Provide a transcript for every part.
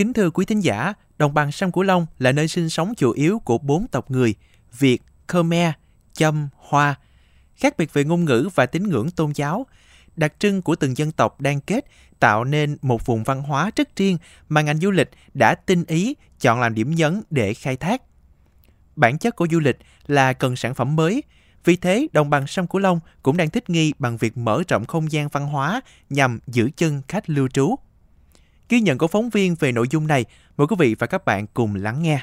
Kính thưa quý thính giả, đồng bằng sông Cửu Long là nơi sinh sống chủ yếu của bốn tộc người Việt, Khmer, Chăm, Hoa. Khác biệt về ngôn ngữ và tín ngưỡng tôn giáo, đặc trưng của từng dân tộc đang kết tạo nên một vùng văn hóa rất riêng mà ngành du lịch đã tinh ý chọn làm điểm nhấn để khai thác. Bản chất của du lịch là cần sản phẩm mới, vì thế đồng bằng sông Cửu Long cũng đang thích nghi bằng việc mở rộng không gian văn hóa nhằm giữ chân khách lưu trú. Ghi nhận của phóng viên về nội dung này, mời quý vị và các bạn cùng lắng nghe.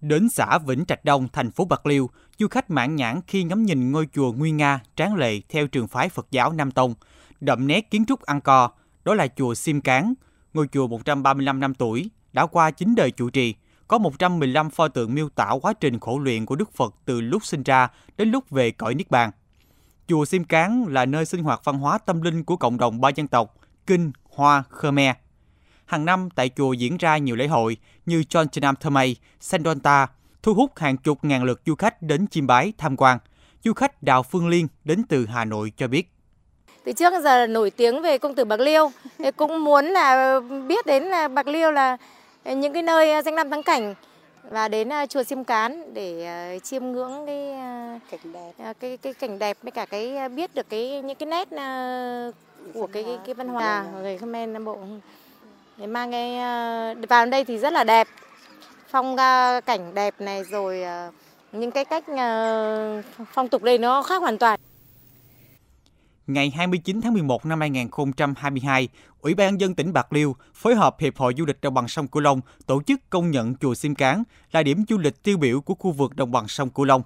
Đến xã Vĩnh Trạch Đông, thành phố Bạc Liêu, du khách mãn nhãn khi ngắm nhìn ngôi chùa Nguy Nga tráng lệ theo trường phái Phật giáo Nam Tông, đậm nét kiến trúc ăn co, đó là chùa Sim Cán, ngôi chùa 135 năm tuổi, đã qua 9 đời chủ trì, có 115 pho tượng miêu tả quá trình khổ luyện của Đức Phật từ lúc sinh ra đến lúc về cõi Niết Bàn. Chùa Sim Cán là nơi sinh hoạt văn hóa tâm linh của cộng đồng ba dân tộc Kinh, Hoa, Khmer. Hàng năm tại chùa diễn ra nhiều lễ hội như Chonchonam Thamay, Sendonta, thu hút hàng chục ngàn lượt du khách đến chiêm bái tham quan. Du khách Đào Phương Liên đến từ Hà Nội cho biết. Từ trước giờ là nổi tiếng về công tử Bạc Liêu, cũng muốn là biết đến là Bạc Liêu là những cái nơi danh lam thắng cảnh và đến chùa Sim Cán để chiêm ngưỡng cái cảnh đẹp, cái cái cảnh đẹp với cả cái biết được cái những cái nét của cái cái, cái văn hóa người Khmer Nam Bộ. Để mang cái vào đây thì rất là đẹp, phong cảnh đẹp này rồi những cái cách phong tục đây nó khác hoàn toàn. Ngày 29 tháng 11 năm 2022, Ủy ban dân tỉnh Bạc Liêu phối hợp Hiệp hội Du lịch Đồng bằng sông Cửu Long tổ chức công nhận chùa Sim Cán là điểm du lịch tiêu biểu của khu vực Đồng bằng sông Cửu Long.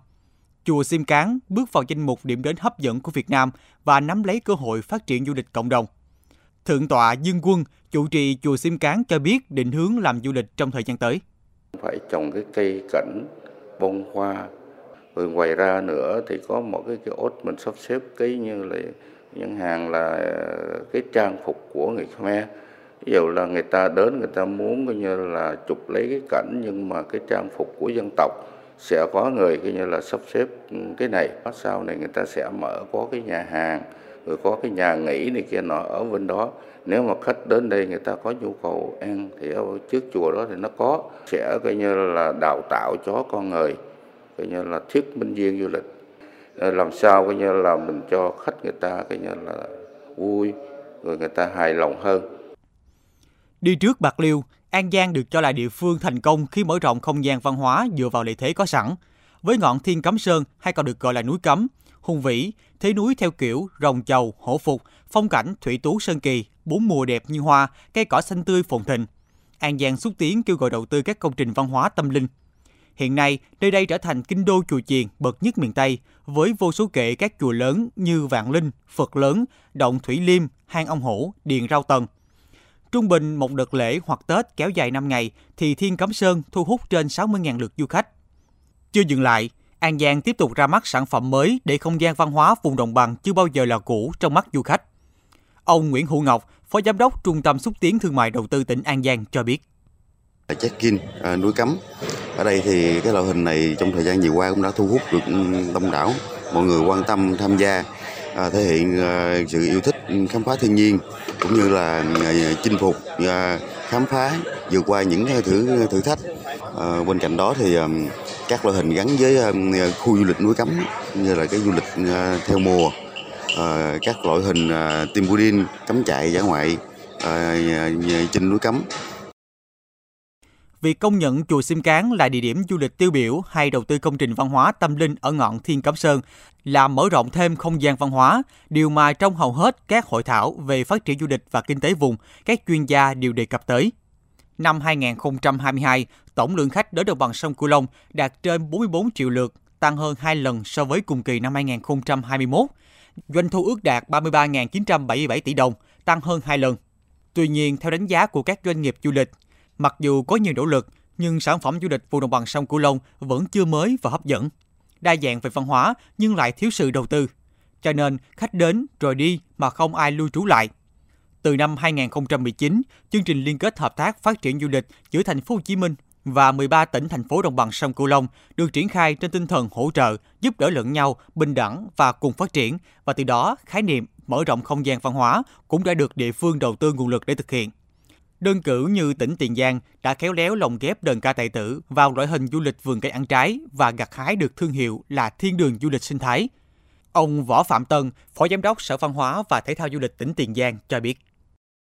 Chùa Sim Cán bước vào danh mục điểm đến hấp dẫn của Việt Nam và nắm lấy cơ hội phát triển du lịch cộng đồng. Thượng tọa Dương Quân, chủ trì chùa Sim Cán cho biết định hướng làm du lịch trong thời gian tới. Phải trồng cái cây cảnh, bông hoa, rồi ngoài ra nữa thì có một cái cái ốt mình sắp xếp cái như là những hàng là cái trang phục của người Khmer. Ví dụ là người ta đến, người ta muốn coi như là chụp lấy cái cảnh, nhưng mà cái trang phục của dân tộc sẽ có người coi như là sắp xếp ừ, cái này sau này người ta sẽ mở, có cái nhà hàng, rồi có cái nhà nghỉ này kia nọ ở bên đó. Nếu mà khách đến đây người ta có nhu cầu ăn thì ở trước chùa đó thì nó có, sẽ coi như là đào tạo cho con người coi như là thuyết minh viên du lịch. Ờ, làm sao coi như là mình cho khách người ta coi như là vui, rồi người ta hài lòng hơn. Đi trước Bạc Liêu, An Giang được cho là địa phương thành công khi mở rộng không gian văn hóa dựa vào lợi thế có sẵn. Với ngọn Thiên Cấm Sơn hay còn được gọi là núi Cấm hùng vĩ, thế núi theo kiểu rồng chầu, hổ phục, phong cảnh thủy tú sơn kỳ, bốn mùa đẹp như hoa, cây cỏ xanh tươi phồn thịnh. An Giang xúc tiến kêu gọi đầu tư các công trình văn hóa tâm linh. Hiện nay, nơi đây trở thành kinh đô chùa chiền bậc nhất miền Tây, với vô số kệ các chùa lớn như Vạn Linh, Phật Lớn, Động Thủy Liêm, Hang Ông Hổ, Điền Rau Tần. Trung bình một đợt lễ hoặc Tết kéo dài 5 ngày thì Thiên Cấm Sơn thu hút trên 60.000 lượt du khách. Chưa dừng lại, An Giang tiếp tục ra mắt sản phẩm mới để không gian văn hóa vùng đồng bằng chưa bao giờ là cũ trong mắt du khách. Ông Nguyễn Hữu Ngọc, Phó Giám đốc Trung tâm Xúc tiến Thương mại Đầu tư tỉnh An Giang cho biết. Check-in à, núi cấm ở đây thì cái loại hình này trong thời gian vừa qua cũng đã thu hút được ừ, đông đảo mọi người quan tâm tham gia à, thể hiện à, sự yêu thích khám phá thiên nhiên cũng như là à, chinh phục à, khám phá vượt qua những thử thử thách. À, bên cạnh đó thì à, các loại hình gắn với à, khu du lịch núi cấm như là cái du lịch à, theo mùa à, các loại hình à, team building cắm trại dã ngoại à, trên núi cấm Việc công nhận chùa Sim Cán là địa điểm du lịch tiêu biểu hay đầu tư công trình văn hóa tâm linh ở ngọn Thiên Cấm Sơn là mở rộng thêm không gian văn hóa, điều mà trong hầu hết các hội thảo về phát triển du lịch và kinh tế vùng, các chuyên gia đều đề cập tới. Năm 2022, tổng lượng khách đến đồng bằng sông Cửu Long đạt trên 44 triệu lượt, tăng hơn 2 lần so với cùng kỳ năm 2021. Doanh thu ước đạt 33.977 tỷ đồng, tăng hơn 2 lần. Tuy nhiên, theo đánh giá của các doanh nghiệp du lịch, Mặc dù có nhiều nỗ lực, nhưng sản phẩm du lịch vùng đồng bằng sông Cửu Long vẫn chưa mới và hấp dẫn. Đa dạng về văn hóa nhưng lại thiếu sự đầu tư. Cho nên khách đến rồi đi mà không ai lưu trú lại. Từ năm 2019, chương trình liên kết hợp tác phát triển du lịch giữa thành phố Hồ Chí Minh và 13 tỉnh thành phố đồng bằng sông Cửu Long được triển khai trên tinh thần hỗ trợ, giúp đỡ lẫn nhau, bình đẳng và cùng phát triển và từ đó khái niệm mở rộng không gian văn hóa cũng đã được địa phương đầu tư nguồn lực để thực hiện. Đơn cử như tỉnh Tiền Giang đã khéo léo lồng ghép đơn ca tài tử vào loại hình du lịch vườn cây ăn trái và gặt hái được thương hiệu là thiên đường du lịch sinh thái. Ông Võ Phạm Tân, Phó Giám đốc Sở Văn hóa và Thể thao Du lịch tỉnh Tiền Giang cho biết.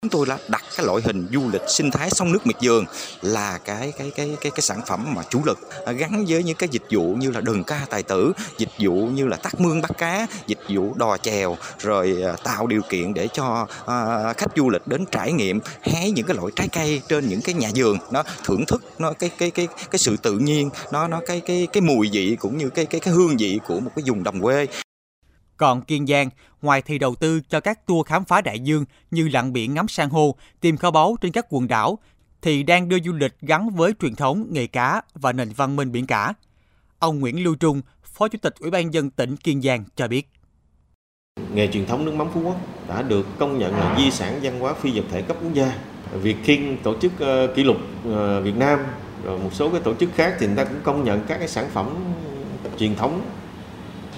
Chúng tôi đã đặt cái loại hình du lịch sinh thái sông nước miệt vườn là cái cái cái cái cái sản phẩm mà chủ lực à, gắn với những cái dịch vụ như là đường ca tài tử, dịch vụ như là tắt mương bắt cá, dịch vụ đò chèo rồi à, tạo điều kiện để cho uh, khách du lịch đến trải nghiệm hái những cái loại trái cây trên những cái nhà vườn. Nó thưởng thức nó cái cái cái cái sự tự nhiên nó nó cái cái cái mùi vị cũng như cái cái cái hương vị của một cái vùng đồng quê còn Kiên Giang, ngoài thì đầu tư cho các tour khám phá đại dương như lặn biển ngắm san hô, tìm kho báu trên các quần đảo, thì đang đưa du lịch gắn với truyền thống nghề cá và nền văn minh biển cả. Ông Nguyễn Lưu Trung, Phó Chủ tịch Ủy ban dân tỉnh Kiên Giang cho biết. Nghề truyền thống nước mắm Phú Quốc đã được công nhận là di sản văn hóa phi vật thể cấp quốc gia. Việt King tổ chức uh, kỷ lục uh, Việt Nam rồi một số cái tổ chức khác thì người ta cũng công nhận các cái sản phẩm truyền thống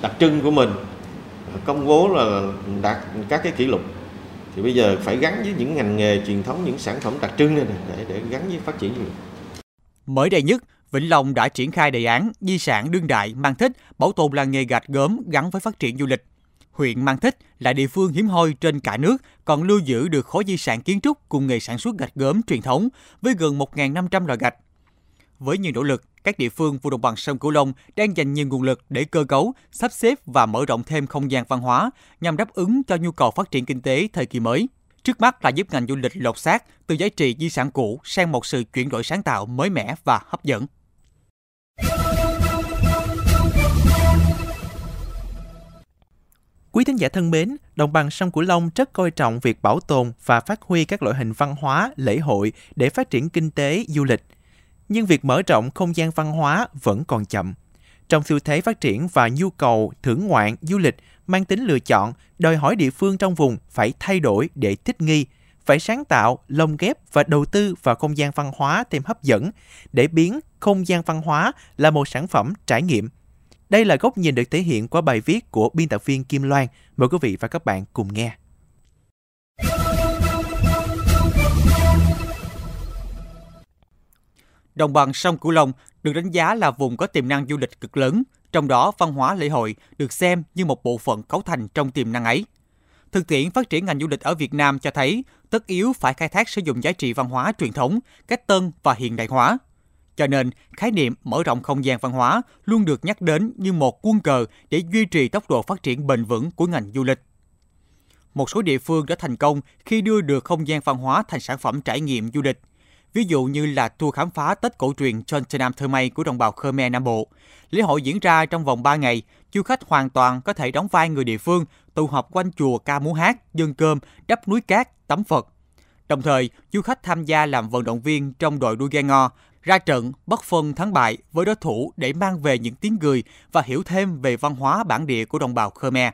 đặc trưng của mình công bố là đạt các cái kỷ lục thì bây giờ phải gắn với những ngành nghề truyền thống những sản phẩm đặc trưng này để để gắn với phát triển du lịch. Mới đây nhất, Vĩnh Long đã triển khai đề án di sản đương đại mang thích bảo tồn làng nghề gạch gốm gắn với phát triển du lịch. Huyện Mang Thích là địa phương hiếm hoi trên cả nước còn lưu giữ được khối di sản kiến trúc cùng nghề sản xuất gạch gốm truyền thống với gần 1.500 loại gạch. Với nhiều nỗ lực, các địa phương vùng đồng bằng sông Cửu Long đang dành nhiều nguồn lực để cơ cấu, sắp xếp và mở rộng thêm không gian văn hóa nhằm đáp ứng cho nhu cầu phát triển kinh tế thời kỳ mới. Trước mắt là giúp ngành du lịch lột xác từ giá trị di sản cũ sang một sự chuyển đổi sáng tạo mới mẻ và hấp dẫn. Quý thính giả thân mến, đồng bằng sông Cửu Long rất coi trọng việc bảo tồn và phát huy các loại hình văn hóa, lễ hội để phát triển kinh tế, du lịch – nhưng việc mở rộng không gian văn hóa vẫn còn chậm. Trong xu thế phát triển và nhu cầu thưởng ngoạn du lịch mang tính lựa chọn, đòi hỏi địa phương trong vùng phải thay đổi để thích nghi, phải sáng tạo, lồng ghép và đầu tư vào không gian văn hóa thêm hấp dẫn để biến không gian văn hóa là một sản phẩm trải nghiệm. Đây là góc nhìn được thể hiện qua bài viết của biên tập viên Kim Loan. Mời quý vị và các bạn cùng nghe. Đồng bằng sông Cửu Long được đánh giá là vùng có tiềm năng du lịch cực lớn, trong đó văn hóa lễ hội được xem như một bộ phận cấu thành trong tiềm năng ấy. Thực tiễn phát triển ngành du lịch ở Việt Nam cho thấy tất yếu phải khai thác sử dụng giá trị văn hóa truyền thống, cách tân và hiện đại hóa. Cho nên, khái niệm mở rộng không gian văn hóa luôn được nhắc đến như một quân cờ để duy trì tốc độ phát triển bền vững của ngành du lịch. Một số địa phương đã thành công khi đưa được không gian văn hóa thành sản phẩm trải nghiệm du lịch – ví dụ như là tour khám phá Tết cổ truyền Chon Nam Thơ Mây của đồng bào Khmer Nam Bộ. Lễ hội diễn ra trong vòng 3 ngày, du khách hoàn toàn có thể đóng vai người địa phương, tụ họp quanh chùa ca múa hát, dân cơm, đắp núi cát, tắm Phật. Đồng thời, du khách tham gia làm vận động viên trong đội đua ghe ngò, ra trận bất phân thắng bại với đối thủ để mang về những tiếng cười và hiểu thêm về văn hóa bản địa của đồng bào Khmer.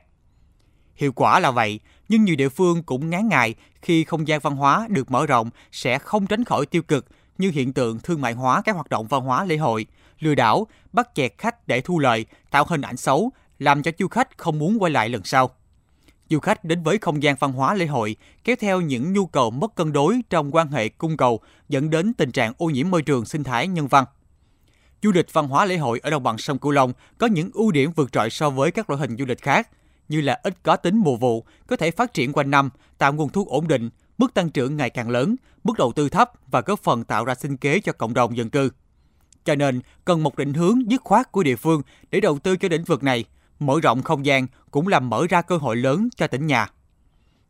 Hiệu quả là vậy, nhưng nhiều địa phương cũng ngán ngại khi không gian văn hóa được mở rộng sẽ không tránh khỏi tiêu cực như hiện tượng thương mại hóa các hoạt động văn hóa lễ hội, lừa đảo, bắt chẹt khách để thu lợi, tạo hình ảnh xấu, làm cho du khách không muốn quay lại lần sau. Du khách đến với không gian văn hóa lễ hội kéo theo những nhu cầu mất cân đối trong quan hệ cung cầu dẫn đến tình trạng ô nhiễm môi trường sinh thái nhân văn. Du lịch văn hóa lễ hội ở đồng bằng sông Cửu Long có những ưu điểm vượt trội so với các loại hình du lịch khác, như là ít có tính mùa vụ, có thể phát triển quanh năm, tạo nguồn thu ổn định, mức tăng trưởng ngày càng lớn, mức đầu tư thấp và góp phần tạo ra sinh kế cho cộng đồng dân cư. Cho nên, cần một định hướng dứt khoát của địa phương để đầu tư cho lĩnh vực này, mở rộng không gian cũng làm mở ra cơ hội lớn cho tỉnh nhà.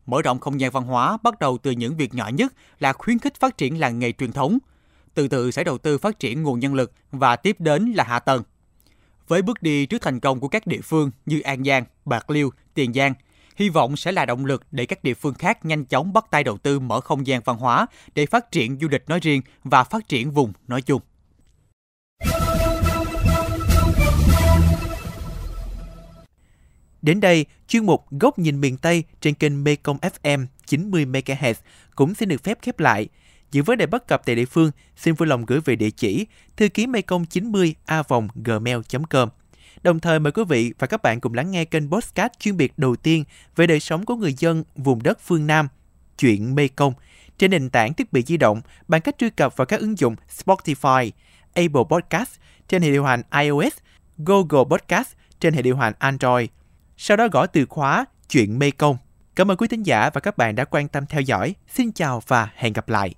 Mở rộng không gian văn hóa bắt đầu từ những việc nhỏ nhất là khuyến khích phát triển làng nghề truyền thống, từ từ sẽ đầu tư phát triển nguồn nhân lực và tiếp đến là hạ tầng. Với bước đi trước thành công của các địa phương như An Giang, Bạc Liêu, Tiền Giang, hy vọng sẽ là động lực để các địa phương khác nhanh chóng bắt tay đầu tư mở không gian văn hóa để phát triển du lịch nói riêng và phát triển vùng nói chung. Đến đây, chuyên mục Góc nhìn miền Tây trên kênh Mekong FM 90 MHz cũng xin được phép khép lại. Những vấn đề bất cập tại địa phương, xin vui lòng gửi về địa chỉ thư ký mekong 90 a gmail.com. Đồng thời mời quý vị và các bạn cùng lắng nghe kênh podcast chuyên biệt đầu tiên về đời sống của người dân vùng đất phương Nam, chuyện mekong trên nền tảng thiết bị di động bằng cách truy cập vào các ứng dụng Spotify, Apple Podcast trên hệ điều hành iOS, Google Podcast trên hệ điều hành Android. Sau đó gõ từ khóa chuyện mekong Cảm ơn quý thính giả và các bạn đã quan tâm theo dõi. Xin chào và hẹn gặp lại.